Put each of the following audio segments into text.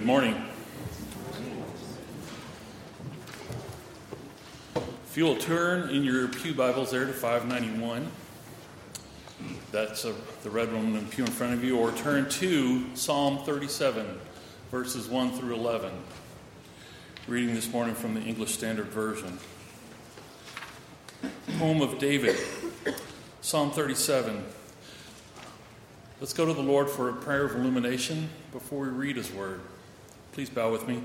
Good morning. If you'll turn in your Pew Bibles there to 591, that's a, the red one in pew in front of you, or turn to Psalm 37, verses 1 through 11. Reading this morning from the English Standard Version. Home of David, Psalm 37. Let's go to the Lord for a prayer of illumination before we read His Word. Please bow with me.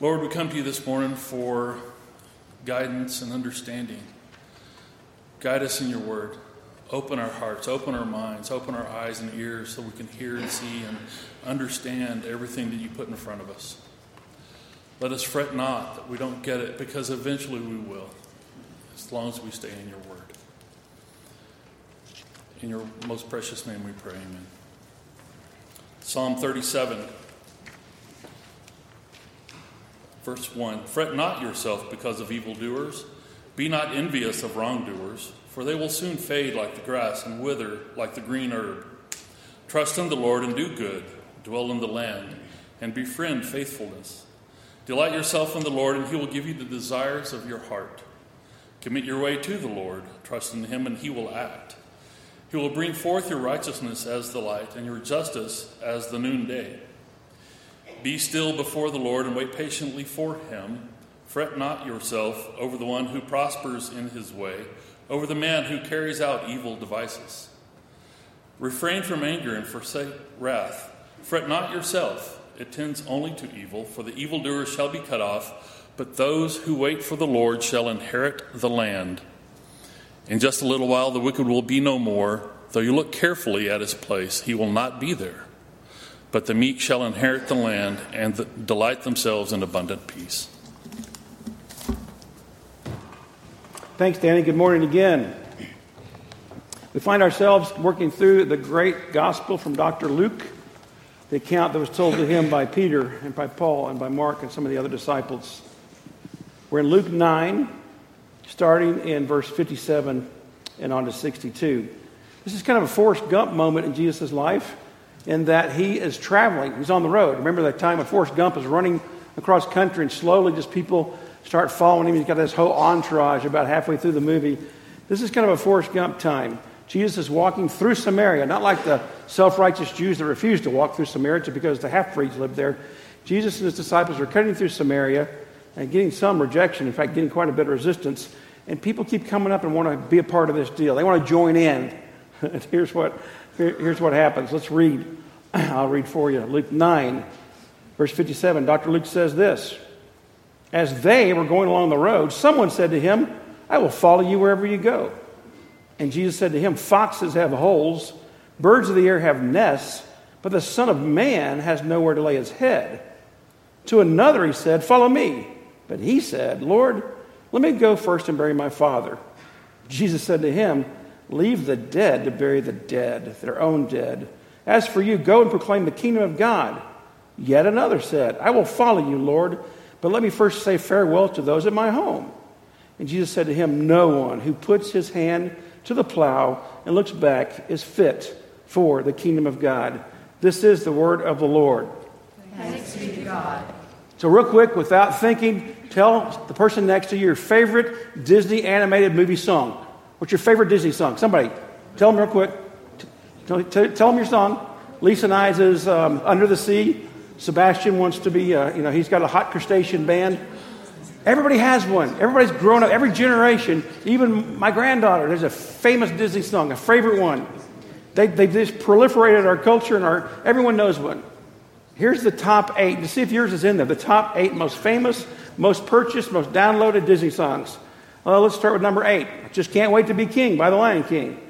Lord, we come to you this morning for guidance and understanding. Guide us in your Word. Open our hearts, open our minds, open our eyes and ears so we can hear and see and understand everything that you put in front of us. Let us fret not that we don't get it because eventually we will, as long as we stay in your Word. In your most precious name we pray, amen. Psalm 37, verse 1 Fret not yourself because of evildoers, be not envious of wrongdoers, for they will soon fade like the grass and wither like the green herb. Trust in the Lord and do good, dwell in the land, and befriend faithfulness. Delight yourself in the Lord, and he will give you the desires of your heart. Commit your way to the Lord, trust in him, and he will act. He will bring forth your righteousness as the light, and your justice as the noonday. Be still before the Lord and wait patiently for him. Fret not yourself over the one who prospers in his way, over the man who carries out evil devices. Refrain from anger and forsake wrath. Fret not yourself, it tends only to evil, for the evildoer shall be cut off, but those who wait for the Lord shall inherit the land. In just a little while, the wicked will be no more. Though you look carefully at his place, he will not be there. But the meek shall inherit the land and delight themselves in abundant peace. Thanks, Danny. Good morning again. We find ourselves working through the great gospel from Dr. Luke, the account that was told to him by Peter and by Paul and by Mark and some of the other disciples. We're in Luke 9, starting in verse 57 and on to 62. This is kind of a Forrest Gump moment in Jesus' life in that he is traveling. He's on the road. Remember that time when Forrest Gump is running across country and slowly just people start following him. He's got this whole entourage about halfway through the movie. This is kind of a Forrest Gump time. Jesus is walking through Samaria, not like the self righteous Jews that refused to walk through Samaria because the half breeds lived there. Jesus and his disciples are cutting through Samaria and getting some rejection, in fact, getting quite a bit of resistance. And people keep coming up and want to be a part of this deal. They want to join in. And here's, what, here, here's what happens. Let's read. I'll read for you. Luke 9, verse 57. Dr. Luke says this As they were going along the road, someone said to him, I will follow you wherever you go. And Jesus said to him, Foxes have holes, birds of the air have nests, but the Son of Man has nowhere to lay his head. To another he said, Follow me. But he said, Lord, let me go first and bury my father. Jesus said to him, Leave the dead to bury the dead, their own dead. As for you, go and proclaim the kingdom of God. Yet another said, I will follow you, Lord, but let me first say farewell to those at my home. And Jesus said to him, No one who puts his hand to the plow and looks back is fit for the kingdom of God. This is the word of the Lord. Thanks be to God. So, real quick, without thinking, tell the person next to you your favorite Disney animated movie song. What's your favorite Disney song? Somebody, tell them real quick. Tell, tell, tell them your song. Lisa Nyes is um, Under the Sea. Sebastian wants to be, uh, you know, he's got a hot crustacean band. Everybody has one. Everybody's grown up. Every generation, even my granddaughter, there's a famous Disney song, a favorite one. They, they've just proliferated our culture, and our, everyone knows one. Here's the top eight. To see if yours is in there. The top eight most famous, most purchased, most downloaded Disney songs. Well, let's start with number eight. Just Can't Wait to Be King by the Lion King.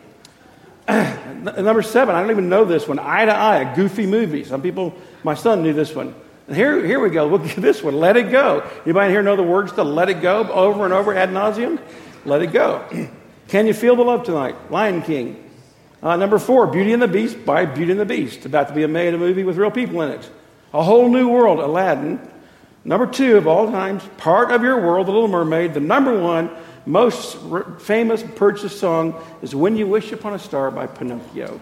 number seven, I don't even know this one. Eye to Eye, a goofy movie. Some people, my son knew this one. And here, here we go. Look at this one. Let It Go. Anybody here know the words to Let It Go over and over ad nauseum? Let It Go. Can you feel the love tonight? Lion King. Uh, number four, Beauty and the Beast by Beauty and the Beast. About to be made a movie with real people in it. A Whole New World, Aladdin. Number two of all times, Part of Your World, The Little Mermaid. The number one most famous purchased song is When You Wish Upon a Star by Pinocchio.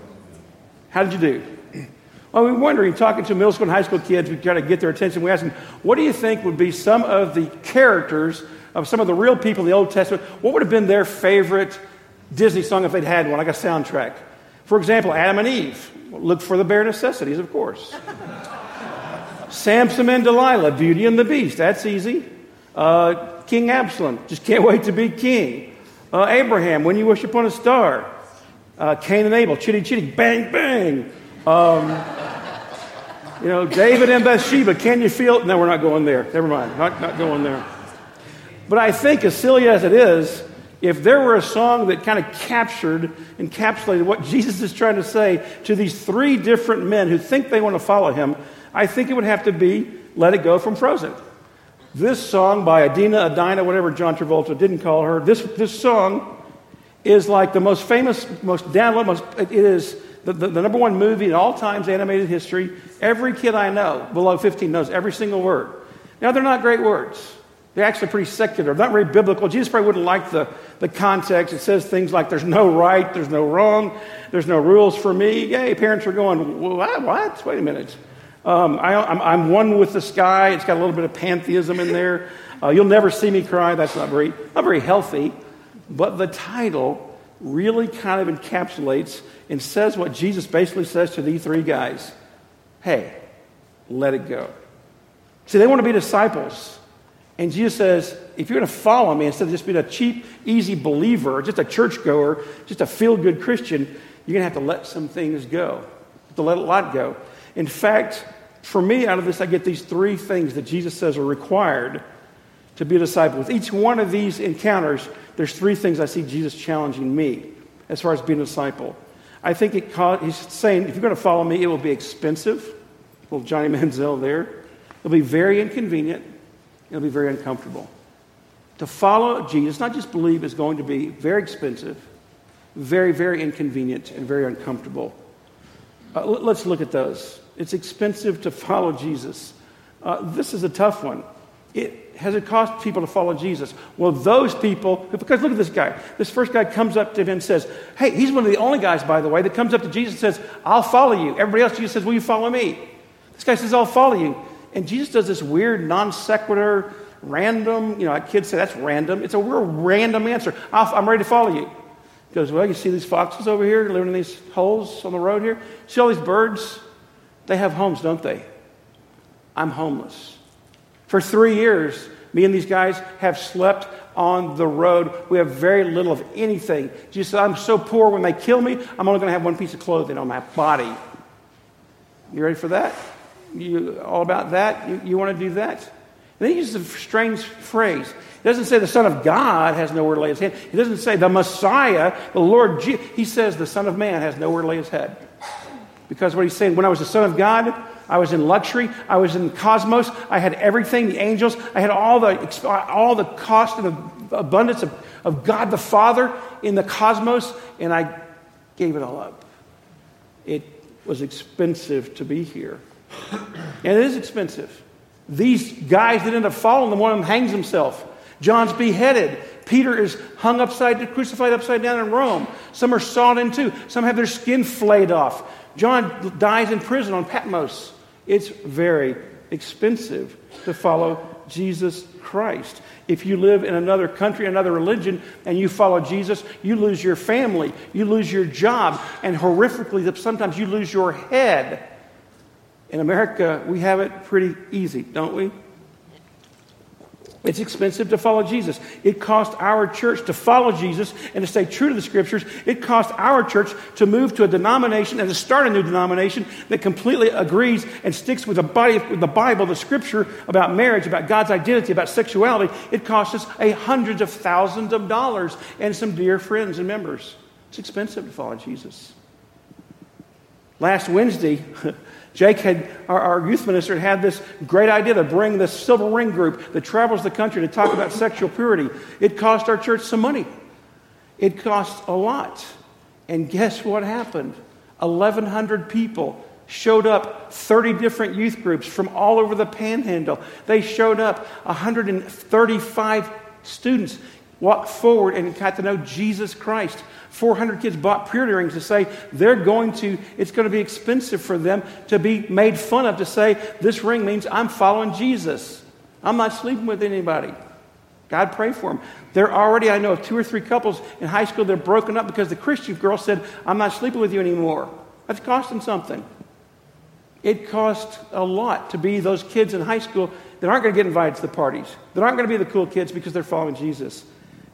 How did you do? Well, we are wondering, talking to middle school and high school kids, we try to get their attention. We ask them, what do you think would be some of the characters of some of the real people in the Old Testament? What would have been their favorite Disney song if they'd had one, like a soundtrack? For example, Adam and Eve. Look for the bare necessities, of course. Samson and Delilah, Beauty and the Beast. That's easy. Uh, king Absalom, just can't wait to be king. Uh, Abraham, When You Wish Upon a Star. Uh, Cain and Abel, Chitty Chitty, Bang Bang. Um, you know, David and Bathsheba, can you feel? It? No, we're not going there. Never mind, not, not going there. But I think, as silly as it is, if there were a song that kind of captured, encapsulated what Jesus is trying to say to these three different men who think they want to follow him, I think it would have to be Let It Go from Frozen. This song by Adina, Adina, whatever John Travolta didn't call her, this, this song is like the most famous, most downloaded, most, it is the, the, the, number one movie in all times animated history. Every kid I know below 15 knows every single word. Now, they're not great words. They're actually pretty secular, not very biblical. Jesus probably wouldn't like the, the context. It says things like there's no right, there's no wrong, there's no rules for me. Yay, parents are going, what? what? Wait a minute. Um, I, am one with the sky. It's got a little bit of pantheism in there. Uh, you'll never see me cry. That's not very, not very healthy. But the title really kind of encapsulates and says what Jesus basically says to these three guys Hey, let it go. See, they want to be disciples. And Jesus says, if you're going to follow me, instead of just being a cheap, easy believer, just a churchgoer, just a feel good Christian, you're going to have to let some things go, to let a lot go. In fact, for me, out of this, I get these three things that Jesus says are required to be a disciple. With each one of these encounters, there's three things I see Jesus challenging me as far as being a disciple. I think it he's saying, if you're going to follow me, it will be expensive. Little Johnny Manziel there. It'll be very inconvenient. It'll be very uncomfortable. To follow Jesus, not just believe, is going to be very expensive, very, very inconvenient, and very uncomfortable. Uh, let's look at those. It's expensive to follow Jesus. Uh, this is a tough one. It, has it cost people to follow Jesus? Well, those people, because look at this guy. This first guy comes up to him and says, Hey, he's one of the only guys, by the way, that comes up to Jesus and says, I'll follow you. Everybody else, Jesus says, Will you follow me? This guy says, I'll follow you. And Jesus does this weird, non sequitur, random, you know, kids say that's random. It's a real random answer. i am ready to follow you. He goes, Well, you see these foxes over here living in these holes on the road here? See all these birds? They have homes, don't they? I'm homeless. For three years, me and these guys have slept on the road. We have very little of anything. Jesus said, I'm so poor when they kill me, I'm only going to have one piece of clothing on my body. You ready for that? You all about that? You, you want to do that? And then he uses a strange phrase. He doesn't say the Son of God has nowhere to lay his head. He doesn't say the Messiah, the Lord. Je-. He says the Son of Man has nowhere to lay his head. Because what he's saying, when I was the Son of God, I was in luxury. I was in cosmos. I had everything, the angels. I had all the, all the cost and the abundance of, of God the Father in the cosmos, and I gave it all up. It was expensive to be here. And it is expensive. These guys that end up falling, them, one of them hangs himself. John's beheaded. Peter is hung upside, down, crucified upside down in Rome. Some are sawed in two. Some have their skin flayed off. John dies in prison on Patmos. It's very expensive to follow Jesus Christ. If you live in another country, another religion, and you follow Jesus, you lose your family, you lose your job, and horrifically, sometimes you lose your head. In America, we have it pretty easy, don't we? It's expensive to follow Jesus. It cost our church to follow Jesus and to stay true to the scriptures. It cost our church to move to a denomination and to start a new denomination that completely agrees and sticks with the, body, with the Bible, the scripture about marriage, about God's identity, about sexuality. It cost us a hundreds of thousands of dollars and some dear friends and members. It's expensive to follow Jesus. Last Wednesday, Jake had, our, our, youth minister, had this great idea to bring this silver ring group that travels the country to talk about sexual purity. It cost our church some money. It cost a lot. And guess what happened? 1,100 people showed up, 30 different youth groups from all over the panhandle. They showed up, 135 students walked forward and got to know Jesus Christ. 400 kids bought purity rings to say they're going to, it's going to be expensive for them to be made fun of, to say, this ring means I'm following Jesus. I'm not sleeping with anybody. God pray for them. They're already, I know, of two or three couples in high school, they're broken up because the Christian girl said, I'm not sleeping with you anymore. That's costing something. It costs a lot to be those kids in high school that aren't going to get invited to the parties, that aren't going to be the cool kids because they're following Jesus.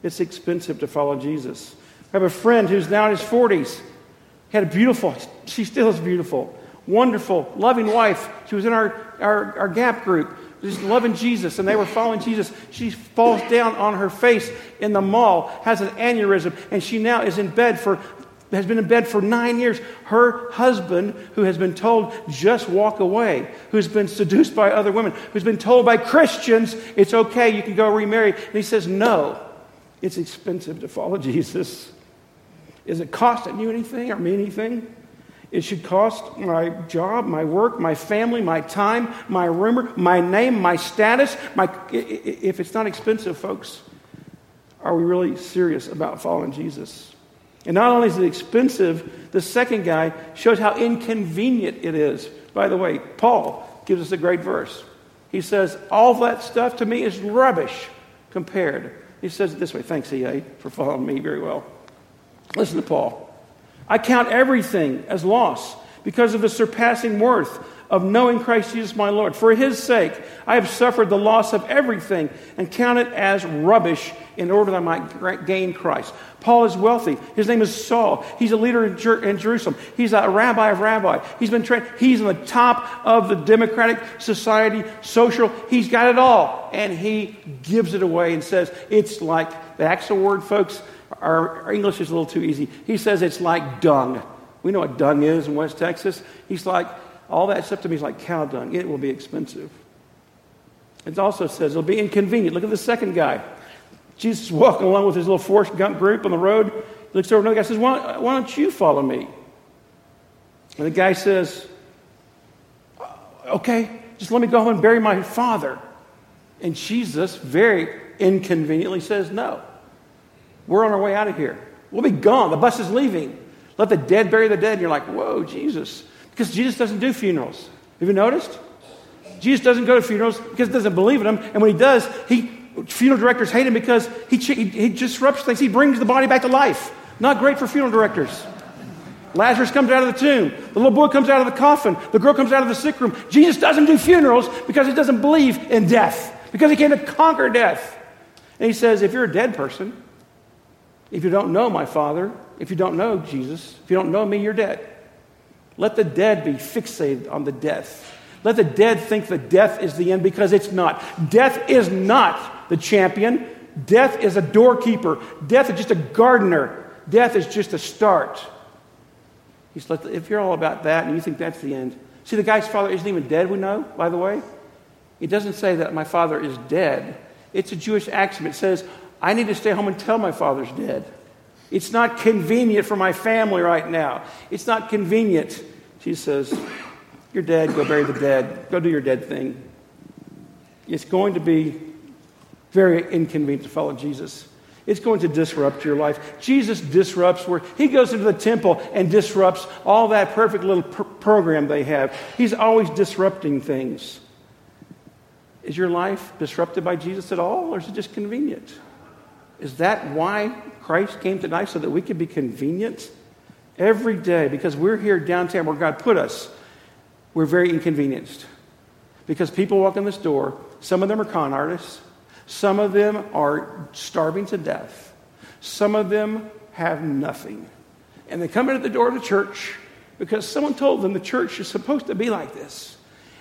It's expensive to follow Jesus. I have a friend who's now in his 40s. He had a beautiful, she still is beautiful, wonderful, loving wife. She was in our, our, our gap group, just loving Jesus, and they were following Jesus. She falls down on her face in the mall, has an aneurysm, and she now is in bed for has been in bed for nine years. Her husband, who has been told, just walk away, who's been seduced by other women, who's been told by Christians, it's okay, you can go remarry. And he says, no, it's expensive to follow Jesus. Is it costing you anything or me anything? It should cost my job, my work, my family, my time, my rumor, my name, my status. My, if it's not expensive, folks, are we really serious about following Jesus? And not only is it expensive, the second guy shows how inconvenient it is. By the way, Paul gives us a great verse. He says, All that stuff to me is rubbish compared. He says it this way. Thanks, EA, for following me very well. Listen to Paul. I count everything as loss because of the surpassing worth of knowing Christ Jesus my Lord. For his sake, I have suffered the loss of everything and count it as rubbish in order that I might gain Christ. Paul is wealthy. His name is Saul. He's a leader in, Jer- in Jerusalem. He's a rabbi of rabbi. He's been trained. He's on the top of the democratic society, social. He's got it all. And he gives it away and says, it's like, the actual word, folks, our, our English is a little too easy. He says it's like dung. We know what dung is in West Texas. He's like, all that stuff to me is like cow dung. It will be expensive. It also says it'll be inconvenient. Look at the second guy. Jesus walking along with his little Forrest Gump group on the road. He looks over another guy says, why, why don't you follow me? And the guy says, uh, Okay, just let me go home and bury my father. And Jesus very inconveniently says, No. We're on our way out of here. We'll be gone. The bus is leaving. Let the dead bury the dead. And you're like, whoa, Jesus. Because Jesus doesn't do funerals. Have you noticed? Jesus doesn't go to funerals because he doesn't believe in them. And when he does, he, funeral directors hate him because he, he, he disrupts things. He brings the body back to life. Not great for funeral directors. Lazarus comes out of the tomb. The little boy comes out of the coffin. The girl comes out of the sick room. Jesus doesn't do funerals because he doesn't believe in death, because he came to conquer death. And he says, if you're a dead person, if you don't know my Father, if you don't know Jesus, if you don't know me, you're dead. Let the dead be fixated on the death. Let the dead think that death is the end because it's not. Death is not the champion. Death is a doorkeeper. Death is just a gardener. Death is just a start. He's like, if you're all about that and you think that's the end. See, the guy's father isn't even dead, we know, by the way. It doesn't say that my father is dead. It's a Jewish axiom. It says, I need to stay home until my father's dead. It's not convenient for my family right now. It's not convenient. She says, You're dead. Go bury the dead. Go do your dead thing. It's going to be very inconvenient to follow Jesus. It's going to disrupt your life. Jesus disrupts where he goes into the temple and disrupts all that perfect little pr- program they have. He's always disrupting things. Is your life disrupted by Jesus at all, or is it just convenient? Is that why Christ came to die so that we could be convenient? Every day, because we're here downtown where God put us, we're very inconvenienced. Because people walk in this door, some of them are con artists, some of them are starving to death, some of them have nothing. And they come in at the door of the church because someone told them the church is supposed to be like this.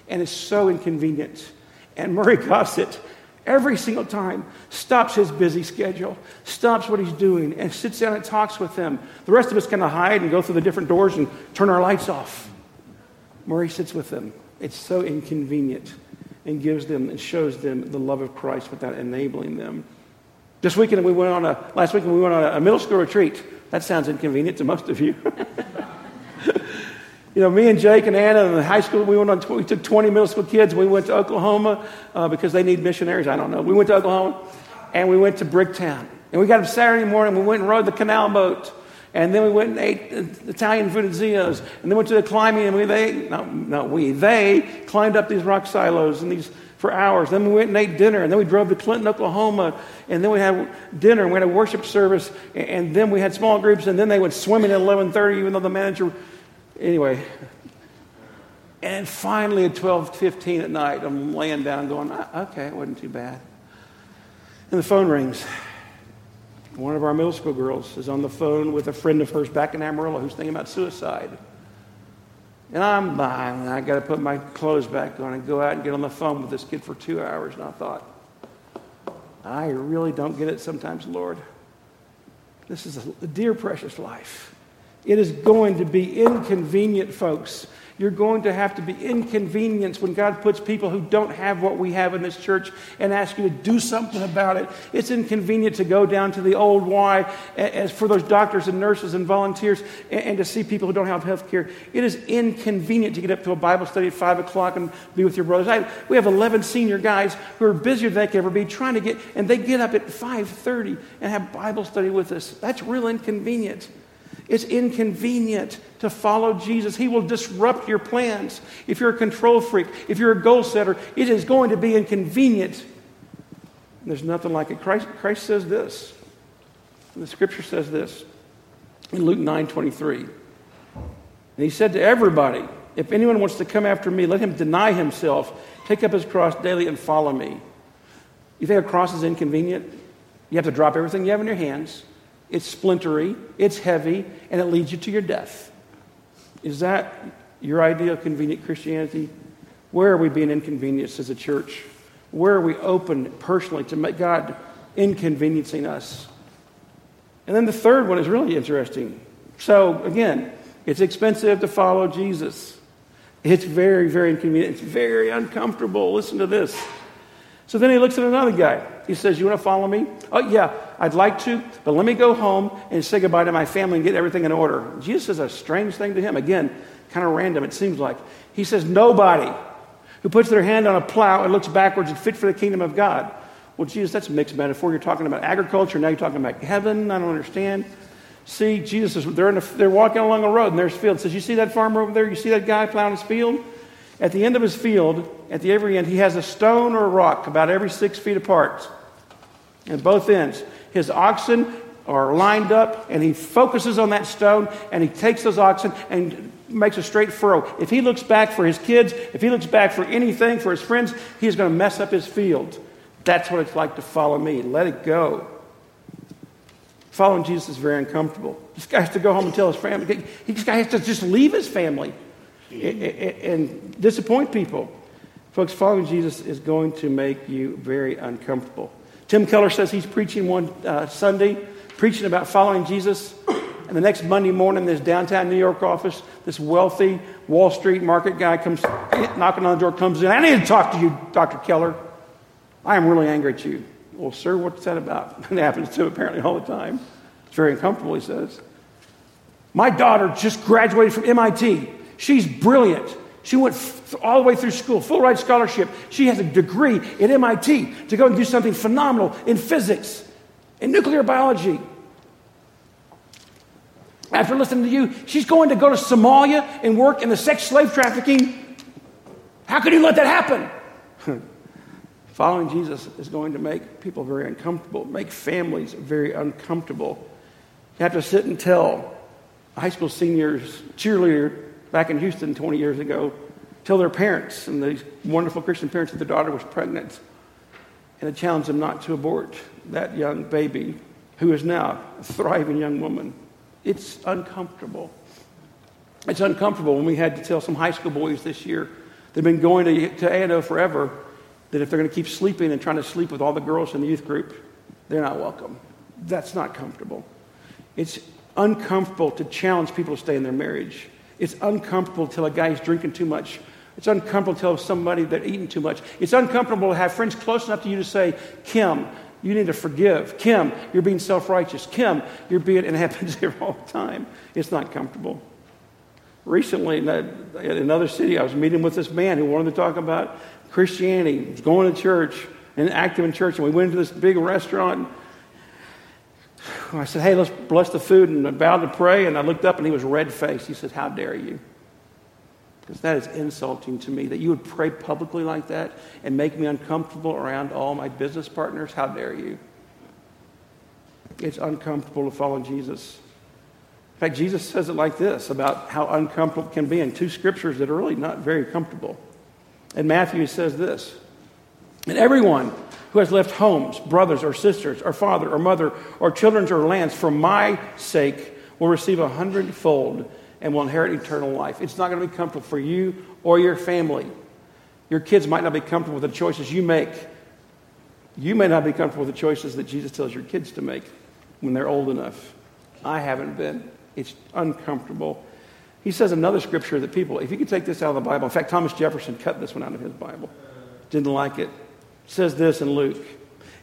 And it's so inconvenient. And Murray Gossett every single time, stops his busy schedule, stops what he's doing, and sits down and talks with them. The rest of us kind of hide and go through the different doors and turn our lights off. Murray sits with them. It's so inconvenient and gives them and shows them the love of Christ without enabling them. This weekend we went on a last weekend we went on a middle school retreat. That sounds inconvenient to most of you. You know, me and Jake and Anna in high school, we went on, we took 20 middle school kids. We went to Oklahoma uh, because they need missionaries. I don't know. We went to Oklahoma and we went to Bricktown. And we got up Saturday morning, we went and rode the canal boat. And then we went and ate Italian food at Zio's. And then went to the climbing, and we, they, not, not we, they climbed up these rock silos and these for hours. Then we went and ate dinner, and then we drove to Clinton, Oklahoma, and then we had dinner, and we had a worship service, and then we had small groups, and then they went swimming at 11:30, even though the manager. Anyway, and finally at 12:15 at night, I'm laying down, going, ah, "Okay, it wasn't too bad." And the phone rings. One of our middle school girls is on the phone with a friend of hers back in Amarillo who's thinking about suicide. And I'm buying, I got to put my clothes back on and go out and get on the phone with this kid for two hours. And I thought, I really don't get it sometimes, Lord. This is a dear, precious life. It is going to be inconvenient, folks. You're going to have to be inconvenienced when God puts people who don't have what we have in this church and ask you to do something about it. It's inconvenient to go down to the old Y as for those doctors and nurses and volunteers and, to see people who don't have health care. It is inconvenient to get up to a Bible study at 5 o'clock and be with your brothers. I, we have 11 senior guys who are busier than they could ever be trying to get, and they get up at 5.30 and have Bible study with us. That's real inconvenient. It's inconvenient to follow Jesus. He will disrupt your plans. If you're a control freak, if you're a goal setter, it is going to be inconvenient. There's nothing like it. Christ, Christ says this. The scripture says this in Luke 9 23. And he said to everybody, If anyone wants to come after me, let him deny himself, take up his cross daily, and follow me. You think a cross is inconvenient? You have to drop everything you have in your hands it's splintery, it's heavy, and it leads you to your death. Is that your idea of convenient Christianity? Where are we being inconvenienced as a church? Where are we open personally to make God inconveniencing us? And then the third one is really interesting. So, again, it's expensive to follow Jesus. It's very, very inconvenient. It's very uncomfortable. Listen to this. So then he looks at another guy. He says, You want to follow me? Oh, yeah, I'd like to, but let me go home and say goodbye to my family and get everything in order. Jesus says a strange thing to him. Again, kind of random, it seems like. He says, Nobody who puts their hand on a plow and looks backwards is fit for the kingdom of God. Well, Jesus, that's a mixed metaphor. You're talking about agriculture, now you're talking about heaven. I don't understand. See, Jesus is, they're, in a, they're walking along a road and there's field. Says, You see that farmer over there? You see that guy plowing his field? At the end of his field, at the every end, he has a stone or a rock about every six feet apart at both ends. His oxen are lined up, and he focuses on that stone, and he takes those oxen and makes a straight furrow. If he looks back for his kids, if he looks back for anything, for his friends, he's going to mess up his field. That's what it's like to follow me. Let it go. Following Jesus is very uncomfortable. This guy has to go home and tell his family. This guy has to just leave his family and disappoint people. Folks, following Jesus is going to make you very uncomfortable. Tim Keller says he's preaching one uh, Sunday, preaching about following Jesus. And the next Monday morning, this downtown New York office, this wealthy Wall Street market guy comes knocking on the door, comes in. I need to talk to you, Dr. Keller. I am really angry at you. Well, sir, what's that about? It happens to him apparently all the time. It's very uncomfortable, he says. My daughter just graduated from MIT. She's brilliant. She went f- all the way through school, full ride scholarship. She has a degree at MIT to go and do something phenomenal in physics, in nuclear biology. After listening to you, she's going to go to Somalia and work in the sex slave trafficking. How can you let that happen? Following Jesus is going to make people very uncomfortable, make families very uncomfortable. You have to sit and tell high school seniors, cheerleader, back in Houston 20 years ago tell their parents and these wonderful Christian parents that their daughter was pregnant and to challenge them not to abort that young baby who is now a thriving young woman. It's uncomfortable. It's uncomfortable when we had to tell some high school boys this year they've been going to, to A&O forever that if they're going to keep sleeping and trying to sleep with all the girls in the youth group, they're not welcome. That's not comfortable. It's uncomfortable to challenge people to stay in their marriage. It's uncomfortable to tell a guy who's drinking too much. It's uncomfortable to tell somebody that's eating too much. It's uncomfortable to have friends close enough to you to say, Kim, you need to forgive. Kim, you're being self righteous. Kim, you're being, and it happens here all the time. It's not comfortable. Recently, in another city, I was meeting with this man who wanted to talk about Christianity. He was going to church and active in church, and we went into this big restaurant. I said, Hey, let's bless the food. And I bowed to pray, and I looked up, and he was red faced. He said, How dare you? Because that is insulting to me that you would pray publicly like that and make me uncomfortable around all my business partners. How dare you? It's uncomfortable to follow Jesus. In fact, Jesus says it like this about how uncomfortable it can be in two scriptures that are really not very comfortable. In Matthew, he says this And everyone who has left homes, brothers or sisters, or father or mother, or children or lands for my sake will receive a hundredfold and will inherit eternal life. It's not going to be comfortable for you or your family. Your kids might not be comfortable with the choices you make. You may not be comfortable with the choices that Jesus tells your kids to make when they're old enough. I haven't been. It's uncomfortable. He says another scripture that people, if you could take this out of the Bible, in fact, Thomas Jefferson cut this one out of his Bible, didn't like it. Says this in Luke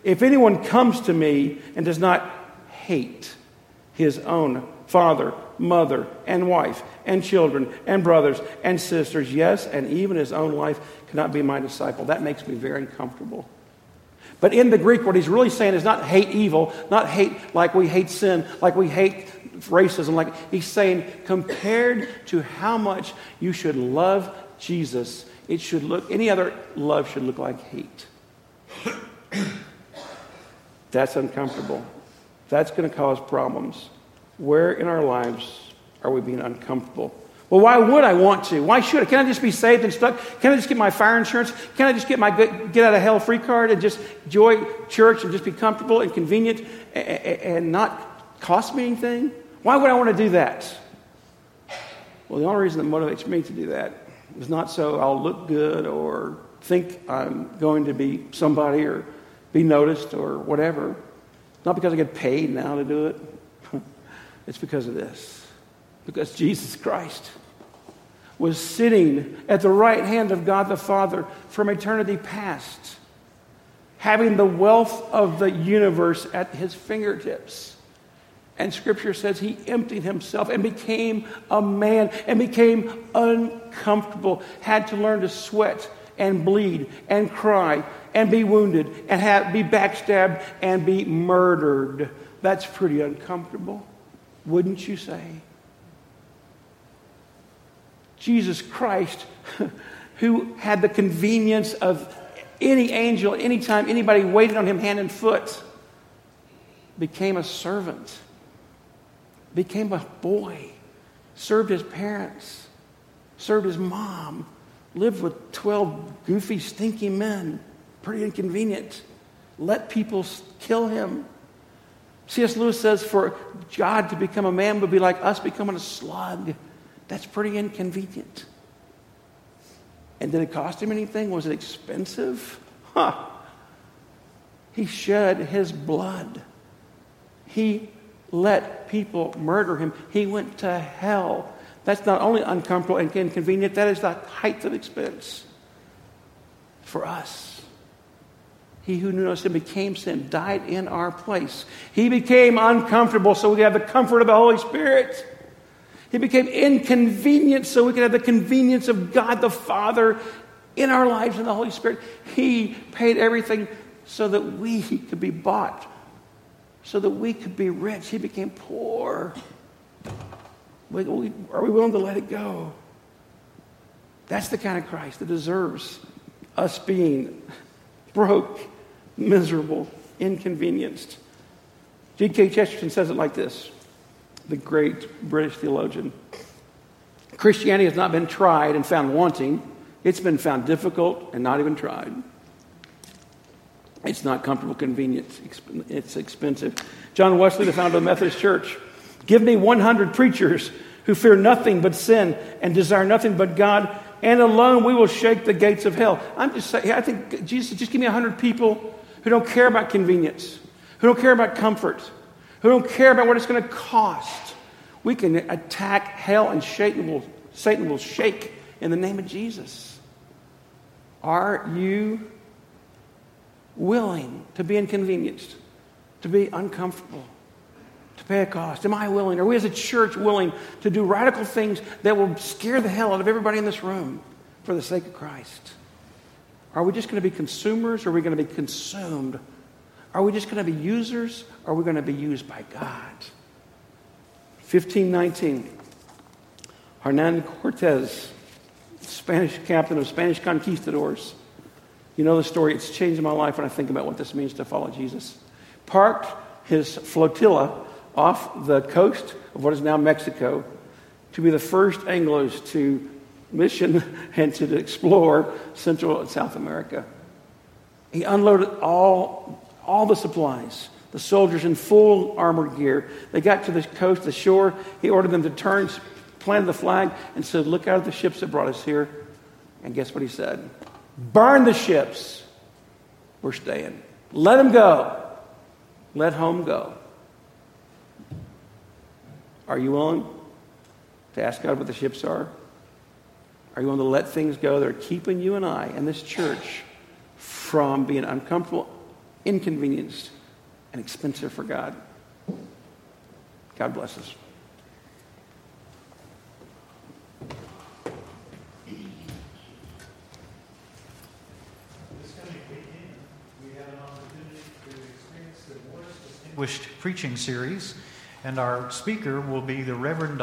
If anyone comes to me and does not hate his own father, mother, and wife, and children, and brothers, and sisters, yes, and even his own life cannot be my disciple. That makes me very uncomfortable. But in the Greek, what he's really saying is not hate evil, not hate like we hate sin, like we hate racism. Like he's saying, compared to how much you should love Jesus, it should look, any other love should look like hate. That's uncomfortable. That's going to cause problems. Where in our lives are we being uncomfortable? Well, why would I want to? Why should I? Can I just be saved and stuck? Can I just get my fire insurance? Can I just get my get out of hell free card and just enjoy church and just be comfortable and convenient and not cost me anything? Why would I want to do that? Well, the only reason that motivates me to do that is not so I'll look good or think I'm going to be somebody or be noticed or whatever. Not because I get paid now to do it. It's because of this. Because Jesus Christ was sitting at the right hand of God the Father from eternity past, having the wealth of the universe at his fingertips. And scripture says he emptied himself and became a man and became uncomfortable, had to learn to sweat and bleed and cry and be wounded and have, be backstabbed and be murdered. That's pretty uncomfortable wouldn't you say? Jesus Christ, who had the convenience of any angel, anytime anybody waited on him hand and foot, became a servant, became a boy, served his parents, served his mom, lived with 12 goofy, stinky men, pretty inconvenient, let people kill him C.S. Lewis says for God to become a man would be like us becoming a slug. That's pretty inconvenient. And did it cost him anything? Was it expensive? Huh. He shed his blood. He let people murder him. He went to hell. That's not only uncomfortable and inconvenient, that is the height of expense for us. He who knew no sin became sin, died in our place. He became uncomfortable so we could have the comfort of the Holy Spirit. He became inconvenient so we could have the convenience of God the Father in our lives in the Holy Spirit. He paid everything so that we could be bought, so that we could be rich. He became poor. Are we willing to let it go? That's the kind of Christ that deserves us being broke miserable, inconvenienced. G.K. Chesterton says it like this the great British theologian. Christianity has not been tried and found wanting, it's been found difficult and not even tried. It's not comfortable, convenient, it's expensive. John Wesley, the founder of the Methodist Church, give me 100 preachers who fear nothing but sin and desire nothing but God, and alone we will shake the gates of hell. I'm just saying, I think Jesus, just give me 100 people who don't care about convenience, who don't care about comfort, who don't care about what it's going to cost. We can attack hell and Satan will, Satan will shake in the name of Jesus. Are you willing to be inconvenienced, to be uncomfortable, pay a cost? Am I willing? Are we as a church willing to do radical things that will scare the hell out of everybody in this room for the sake of Christ? Are we just going to be consumers or are we going to be consumed Are we just going to be users or are we going to be used by God? 1519. Hernan Cortez, Spanish captain of Spanish conquistadors. You know the story. It's changed my life when I think about what this means to follow Jesus. Parked his flotilla off the coast of what is now Mexico to be the first Anglos to mission and to explore Central and South America. He unloaded all, all the supplies, the soldiers in full armored gear. They got to the coast, the shore. He ordered them to turn, planted the flag, and said, Look out at the ships that brought us here. And guess what he said? Burn the ships. We're staying. Let them go. Let home go. Are you willing to ask God what the ships are? Are you willing to let things go that are keeping you and I and this church from being uncomfortable, inconvenienced, and expensive for God? God bless us. This coming weekend, we have an opportunity to experience the most distinguished preaching series, and our speaker will be the Reverend